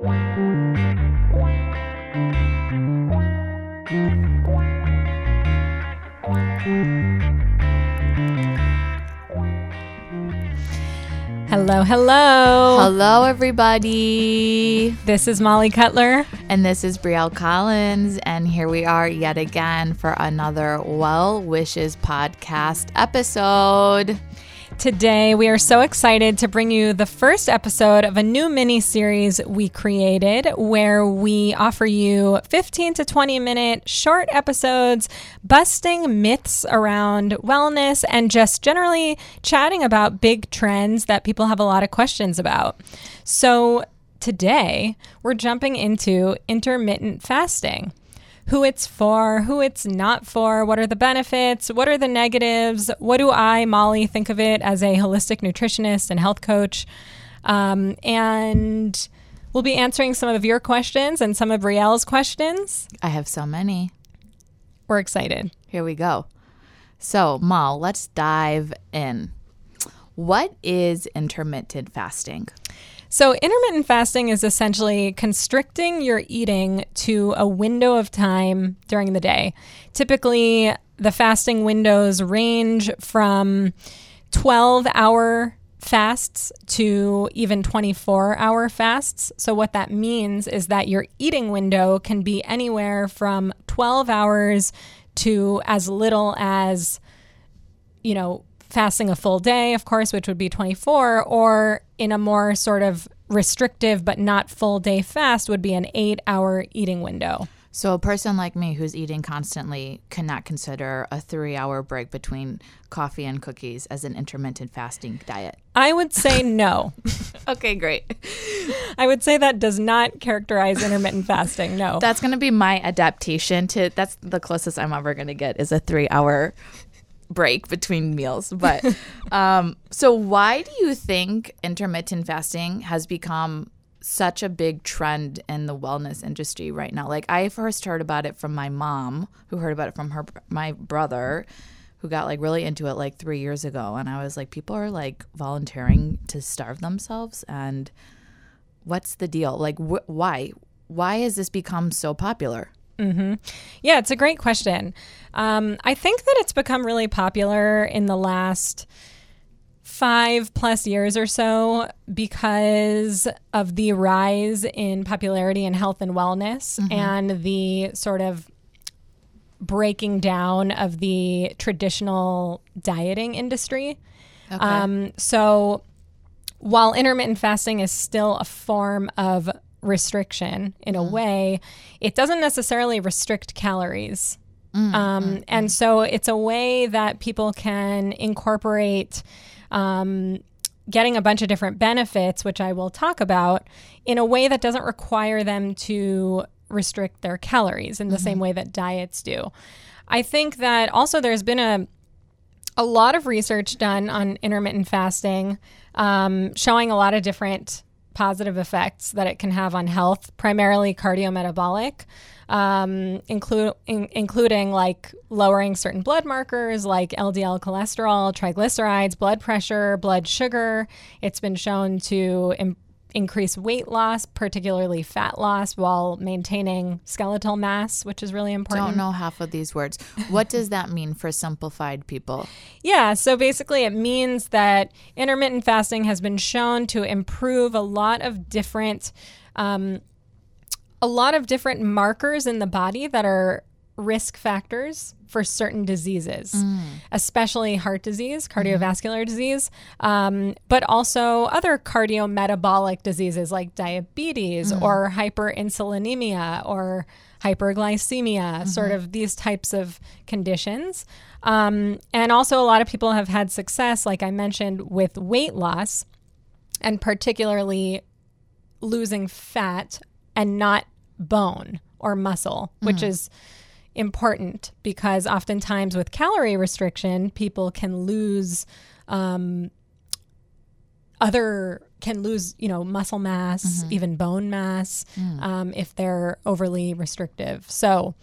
Hello, hello. Hello, everybody. This is Molly Cutler. And this is Brielle Collins. And here we are yet again for another Well Wishes podcast episode. Today, we are so excited to bring you the first episode of a new mini series we created where we offer you 15 to 20 minute short episodes busting myths around wellness and just generally chatting about big trends that people have a lot of questions about. So, today, we're jumping into intermittent fasting who it's for, who it's not for, what are the benefits, what are the negatives, what do I, Molly, think of it as a holistic nutritionist and health coach. Um, and we'll be answering some of your questions and some of Brielle's questions. I have so many. We're excited. Here we go. So, Mal, let's dive in. What is intermittent fasting? So, intermittent fasting is essentially constricting your eating to a window of time during the day. Typically, the fasting windows range from 12 hour fasts to even 24 hour fasts. So, what that means is that your eating window can be anywhere from 12 hours to as little as, you know, fasting a full day, of course, which would be 24, or in a more sort of restrictive but not full day fast would be an eight hour eating window. So, a person like me who's eating constantly cannot consider a three hour break between coffee and cookies as an intermittent fasting diet. I would say no. okay, great. I would say that does not characterize intermittent fasting. No. That's going to be my adaptation to that's the closest I'm ever going to get is a three hour break between meals. But um, so, why do you think intermittent fasting has become such a big trend in the wellness industry right now? Like, I first heard about it from my mom, who heard about it from her my brother. Who got like really into it like three years ago, and I was like, people are like volunteering to starve themselves, and what's the deal? Like, wh- why? Why has this become so popular? Mm-hmm. Yeah, it's a great question. Um, I think that it's become really popular in the last five plus years or so because of the rise in popularity in health and wellness mm-hmm. and the sort of breaking down of the traditional dieting industry. Okay. Um, so while intermittent fasting is still a form of restriction in a way, it doesn't necessarily restrict calories. Mm, um, mm, and mm. so it's a way that people can incorporate um, getting a bunch of different benefits, which I will talk about, in a way that doesn't require them to restrict their calories in the mm-hmm. same way that diets do. I think that also there's been a a lot of research done on intermittent fasting, um, showing a lot of different positive effects that it can have on health, primarily cardiometabolic, um, in, including like lowering certain blood markers like LDL cholesterol, triglycerides, blood pressure, blood sugar. It's been shown to improve increase weight loss, particularly fat loss, while maintaining skeletal mass, which is really important. Don't know half of these words. What does that mean for simplified people? Yeah, so basically, it means that intermittent fasting has been shown to improve a lot of different. Um, a lot of different markers in the body that are risk factors for certain diseases, mm. especially heart disease, cardiovascular mm. disease, um, but also other cardiometabolic diseases like diabetes mm. or hyperinsulinemia or hyperglycemia, mm-hmm. sort of these types of conditions. Um, and also, a lot of people have had success, like I mentioned, with weight loss and particularly losing fat and not bone or muscle, which mm. is important because oftentimes with calorie restriction, people can lose um, other can lose you know muscle mass, mm-hmm. even bone mass, mm. um, if they're overly restrictive. So.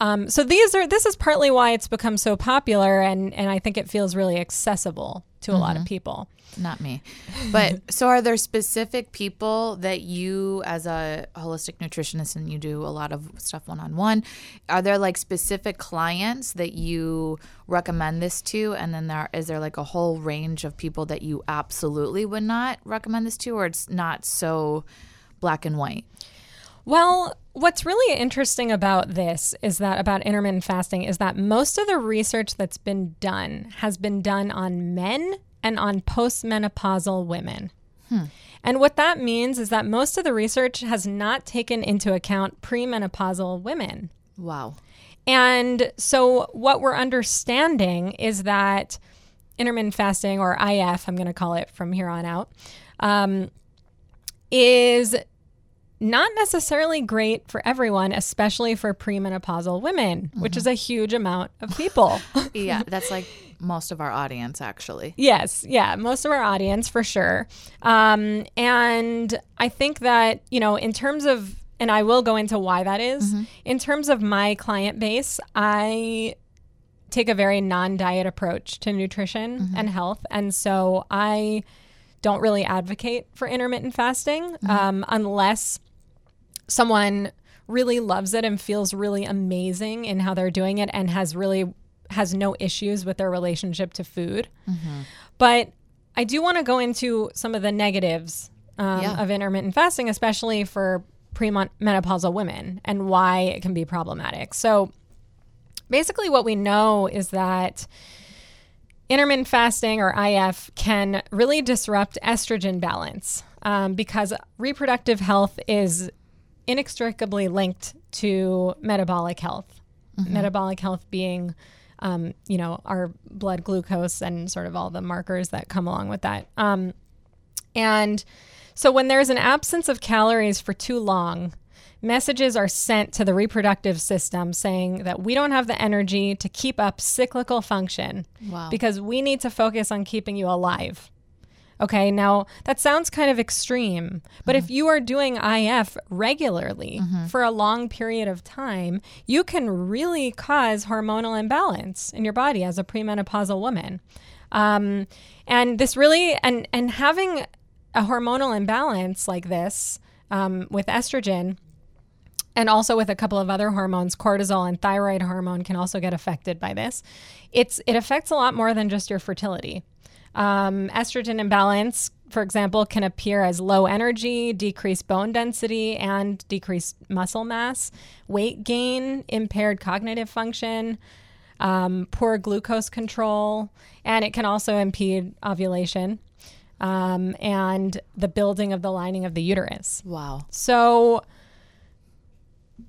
Um, so these are this is partly why it's become so popular and and I think it feels really accessible to a lot of mm-hmm. people. Not me. But so are there specific people that you as a holistic nutritionist and you do a lot of stuff one on one, are there like specific clients that you recommend this to and then there is there like a whole range of people that you absolutely would not recommend this to or it's not so black and white? Well, what's really interesting about this is that about intermittent fasting is that most of the research that's been done has been done on men and on postmenopausal women. And what that means is that most of the research has not taken into account premenopausal women. Wow. And so, what we're understanding is that intermittent fasting, or IF, I'm going to call it from here on out, um, is not necessarily great for everyone, especially for premenopausal women, which is a huge amount of people. Yeah, that's like most of our audience actually. Yes, yeah, most of our audience for sure. Um, and I think that, you know, in terms of, and I will go into why that is, in terms of my client base, I take a very non diet approach to nutrition and health. And so I don't really advocate for intermittent fasting um, unless someone really loves it and feels really amazing in how they're doing it and has really has no issues with their relationship to food. But I do want to go into some of the negatives um, Yeah. of intermittent fasting, especially for premenopausal women and why it can be problematic. So basically what we know is that intermittent fasting or IF can really disrupt estrogen balance um, because reproductive health is inextricably linked to metabolic health. Metabolic health being, um, you know, our blood glucose and sort of all the markers that come along with that. Um, and so when there's an absence of calories for too long, messages are sent to the reproductive system saying that we don't have the energy to keep up cyclical function Wow. because we need to focus on keeping you alive. Okay, now that sounds kind of extreme, but if you are doing IF regularly for a long period of time, you can really cause hormonal imbalance in your body as a premenopausal woman. Um, and this really, and and having a hormonal imbalance like this um, with estrogen and also with a couple of other hormones cortisol and thyroid hormone can also get affected by this it's it affects a lot more than just your fertility um, estrogen imbalance for example can appear as low energy decreased bone density and decreased muscle mass weight gain impaired cognitive function um, poor glucose control and it can also impede ovulation um, and the building of the lining of the uterus Wow. so,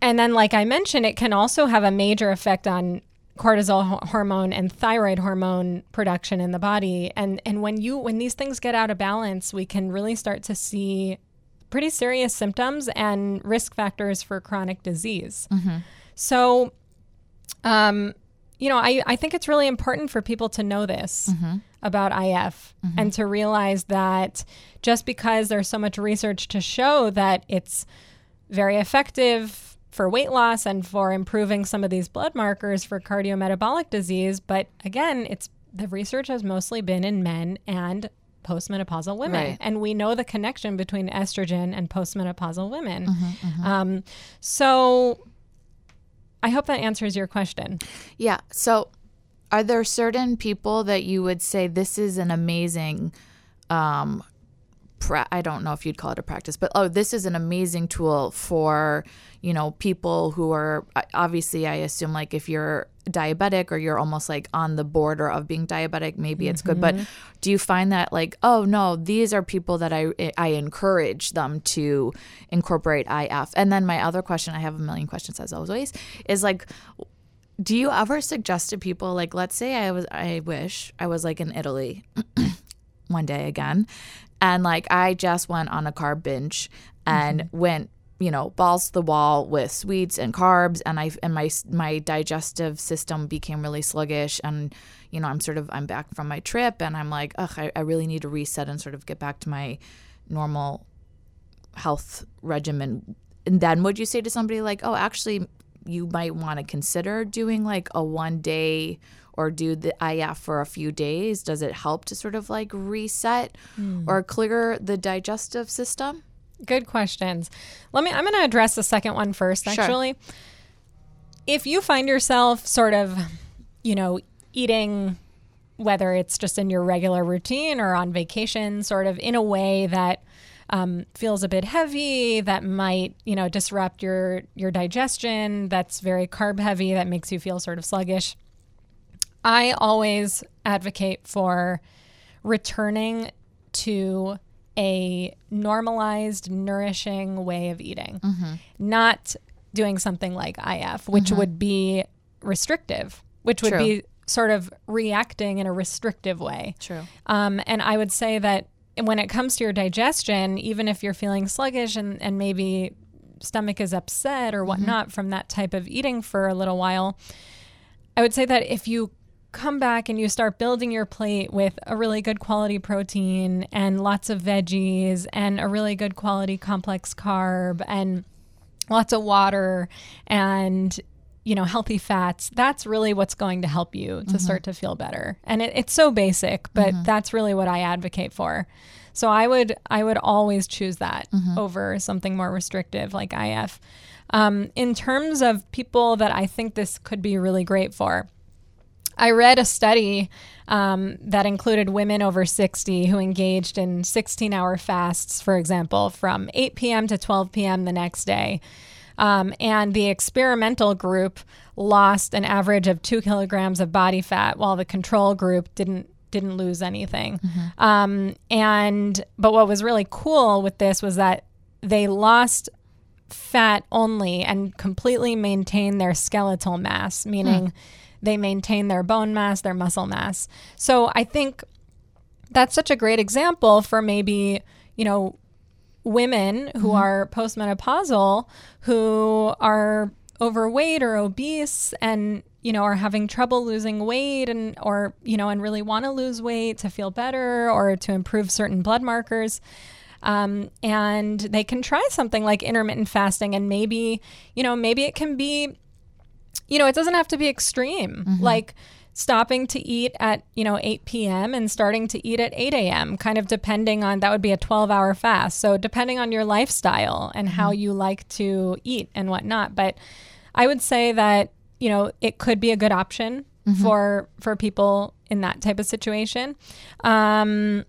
and then, like I mentioned, it can also have a major effect on cortisol hormone and thyroid hormone production in the body. And and when you when these things get out of balance, we can really start to see pretty serious symptoms and risk factors for chronic disease. Mm-hmm. So, um, you know, I, I think it's really important for people to know this mm-hmm. about IF mm-hmm. and to realize that just because there's so much research to show that it's very effective for weight loss and for improving some of these blood markers for cardiometabolic disease, but again, it's the research has mostly been in men and postmenopausal women. Right. And we know the connection between estrogen and postmenopausal women. Um, so I hope that answers your question. Yeah. So, are there certain people that you would say this is an amazing, um, pra- I don't know if you'd call it a practice, but oh, this is an amazing tool for, you know, people who are obviously, I assume like if you're diabetic or you're almost like on the border of being diabetic, maybe it's good. But mm-hmm. do you find that like, oh no, these are people that I I encourage them to incorporate IF? And then my other question, I have a million questions as always, is like do you ever suggest to people like let's say i was i wish i was like in italy one day again. And like i just went on a carb binge and mm-hmm. went you know balls to the wall with sweets and carbs. And i and my my digestive system became really sluggish. And you know i'm sort of i'm back from my trip and i'm like ugh i, I really need to reset and sort of get back to my normal health regimen. And then would you say to somebody like oh actually you might want to consider doing like a one day or do the ah, IF for a few days? Does it help to sort of like reset hmm. or clear the digestive system? Good questions. Let me I'm going to address the second one first Sure. actually. If you find yourself sort of, you know, eating whether it's just in your regular routine or on vacation sort of in a way that um, feels a bit heavy that might you know disrupt your your digestion that's very carb heavy that makes you feel sort of sluggish. I always advocate for returning to a normalized nourishing way of eating. Not doing something like IF which would be restrictive which would True. be sort of reacting in a restrictive way. True. um, and I would say that when it comes to your digestion, even if you're feeling sluggish and, and maybe stomach is upset or mm-hmm. whatnot from that type of eating for a little while, I would say that if you come back and you start building your plate with a really good quality protein and lots of veggies and a really good quality complex carb and lots of water and you know healthy fats that's really what's going to help you to start to feel better and it, it's so basic but that's really what i advocate for so i would i would always choose that over something more restrictive like IF um, in terms of people that i think this could be really great for I read a study um, that included women over 60 who engaged in 16 hour fasts, for example, from 8 p.m. to 12 p.m. the next day. Um, and the experimental group lost an average of two kilograms of body fat, while the control group didn't didn't lose anything. Um, and but what was really cool with this was that they lost fat only and completely maintain their skeletal mass, meaning they maintain their bone mass, their muscle mass. So I think that's such a great example for maybe, you know, women who are postmenopausal who are overweight or obese and you know are having trouble losing weight and or you know and really want to lose weight to feel better or to improve certain blood markers. Um, and they can try something like intermittent fasting and maybe you know maybe it can be you know it doesn't have to be extreme. Like stopping to eat at you know 8 p.m and starting to eat at 8 a.m kind of depending on that would be a 12 hour fast. So depending on your lifestyle and how you like to eat and whatnot. But i would say that you know it could be a good option for for people in that type of situation. Um,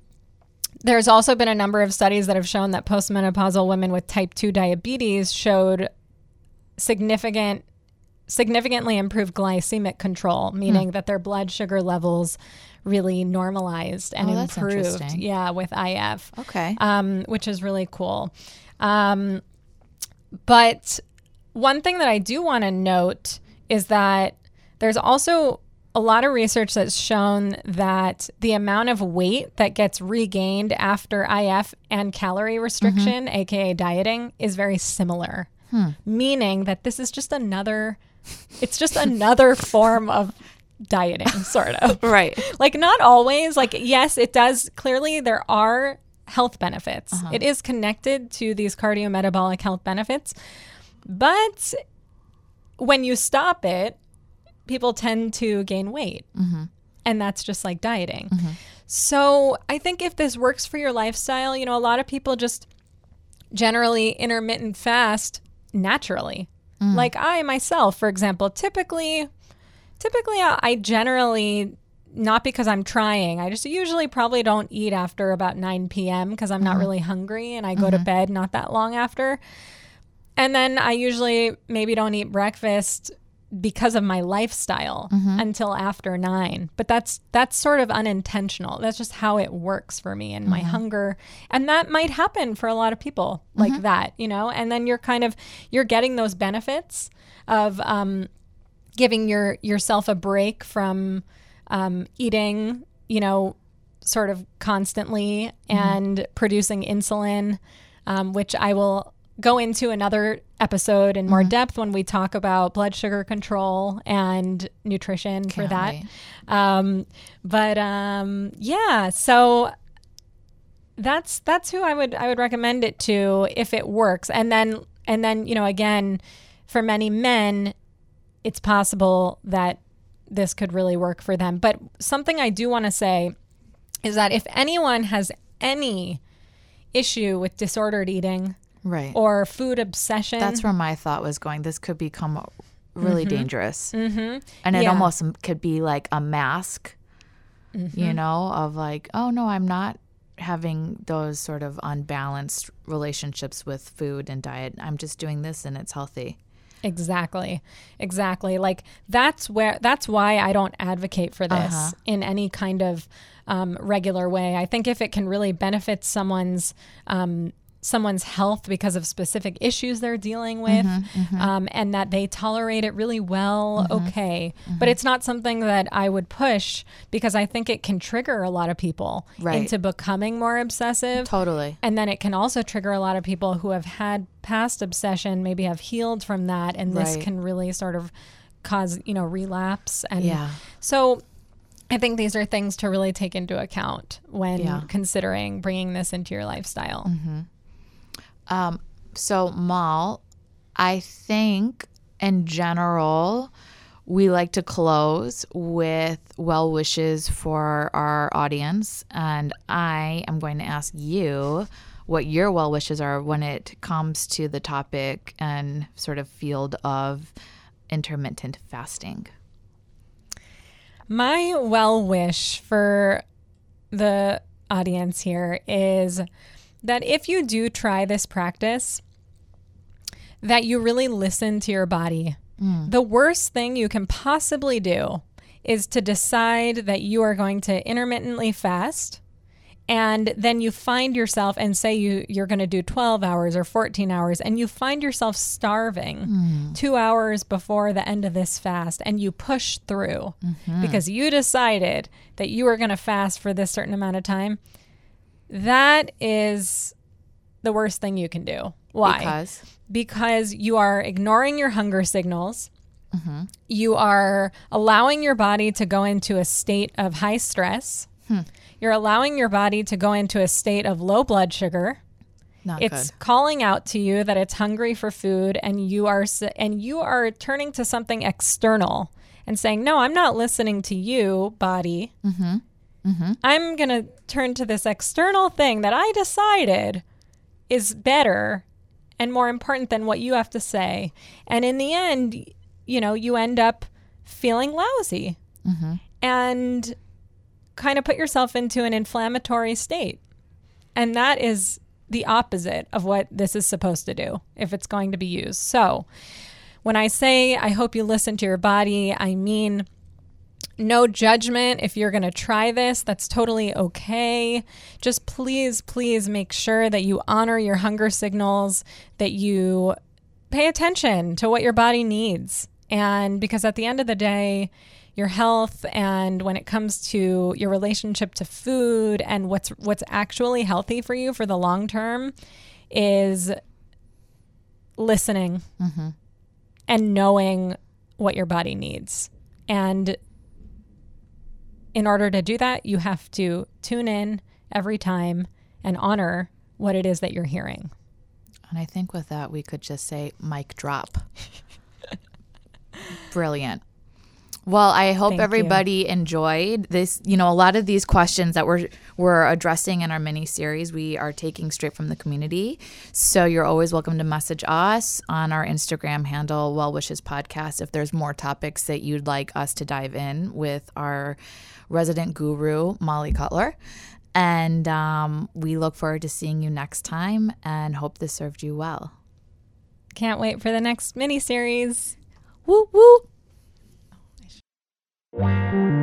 there's also been a number of studies that have shown that postmenopausal women with type 2 diabetes showed significant significantly improved glycemic control, meaning that their blood sugar levels really normalized and Oh, improved. Yeah, with IF, Okay. um, which is really cool. Um, but one thing that I do want to note is that there's also a lot of research that's shown that the amount of weight that gets regained after IF and calorie restriction, aka dieting, is very similar. Meaning that this is just another, it's just another form of dieting, sort of. Right. like not always. Like yes it does. Clearly there are health benefits. Uh-huh. It is connected to these cardiometabolic health benefits. But when you stop it people tend to gain weight. Mm-hmm. And that's just like dieting. Mm-hmm. So i think if this works for your lifestyle you know a lot of people just generally intermittent fast naturally Mm. like i myself for example typically typically I I generally not because I'm trying. I just usually probably don't eat after about 9 p.m. because I'm not mm-hmm. really hungry and I go to mm-hmm. bed not that long after. And then I usually maybe don't eat breakfast because of my lifestyle until after 9. But that's that's sort of unintentional. That's just how it works for me and my hunger. And that might happen for a lot of people like that, you know? And then you're kind of you're getting those benefits of um giving your yourself a break from um, eating, you know, sort of constantly and producing insulin, um, which I will go into another episode in more depth when we talk about blood sugar control and nutrition for Can't that. Um, but um, yeah, so that's that's who I would I would recommend it to if it works. And then and then you know again, for many men, it's possible that this could really work for them. But something I do want to say is that if anyone has any issue with disordered eating Right. or food obsession, That's where my thought was going. This could become really dangerous. Mhm. And it Yeah. almost could be like a mask, you Mm-hmm. know, of like, oh no, I'm not having those sort of unbalanced relationships with food and diet. I'm just doing this and it's healthy. Exactly. Exactly. Like that's where that's why I don't advocate for this Uh-huh. in any kind of um, regular way. I think if it can really benefit someone's um, someone's health because of specific issues they're dealing with Mm-hmm, Um, and that they tolerate it really well okay but it's not something that i would push because i think it can trigger a lot of people Right. into becoming more obsessive Totally. and then it can also trigger a lot of people who have had past obsession, maybe have healed from that, and this Right. can really sort of cause, you know, relapse. And Yeah. so I think these are things to really take into account when Yeah. Mm-hmm. considering bringing this into your lifestyle. Um, so, Mal, I think in general, we like to close with well wishes for our audience. And I am going to ask you what your well wishes are when it comes to the topic and sort of field of intermittent fasting. My well wish for the audience here is that if you do try this practice, that you really listen to your body. Mm. The worst thing you can possibly do is to decide that you are going to intermittently fast and then you find yourself and say you you're going to do 12 hours or 14 hours and you find yourself starving mm. 2 hours before the end of this fast and you push through mm-hmm. because you decided that you were going to fast for this certain amount of time that is the worst thing you can do why Because because you are ignoring your hunger signals. Mm-hmm. You are allowing your body to go into a state of high stress. Hmm. You're allowing your body to go into a state of low blood sugar. not It's good. calling out to you that it's hungry for food and you are and you are turning to something external and saying, "No, I'm not listening to you, body. Mm-hmm. Mm-hmm. I'm going to turn to this external thing that I decided is better and more important than what you have to say. And in the end, you know, you end up feeling lousy mm-hmm. and kind of put yourself into an inflammatory state. And that is the opposite of what this is supposed to do if it's going to be used. So, when I say I hope you listen to your body, I mean no judgment if you're going to try this. That's totally okay. Just please, please make sure that you honor your hunger signals, that you pay attention to what your body needs. And because at the end of the day, your health and when it comes to your relationship to food and what's what's actually healthy for you for the long term is listening mm-hmm. and knowing what your body needs. And in order to do that, you have to tune in every time and honor what it is that you're hearing. And I think with that, we could just say mic drop. Brilliant. Well, I hope Thank you. everybody enjoyed this. You know, a lot of these questions that we're we're addressing in our mini series, we are taking straight from the community. So you're always welcome to message us on our Instagram handle, Well Wishes Podcast, if there's more topics that you'd like us to dive in with our resident guru, Molly Cutler. And um, we look forward to seeing you next time and hope this served you well. Can't wait for the next mini series. Woo woo. Wow.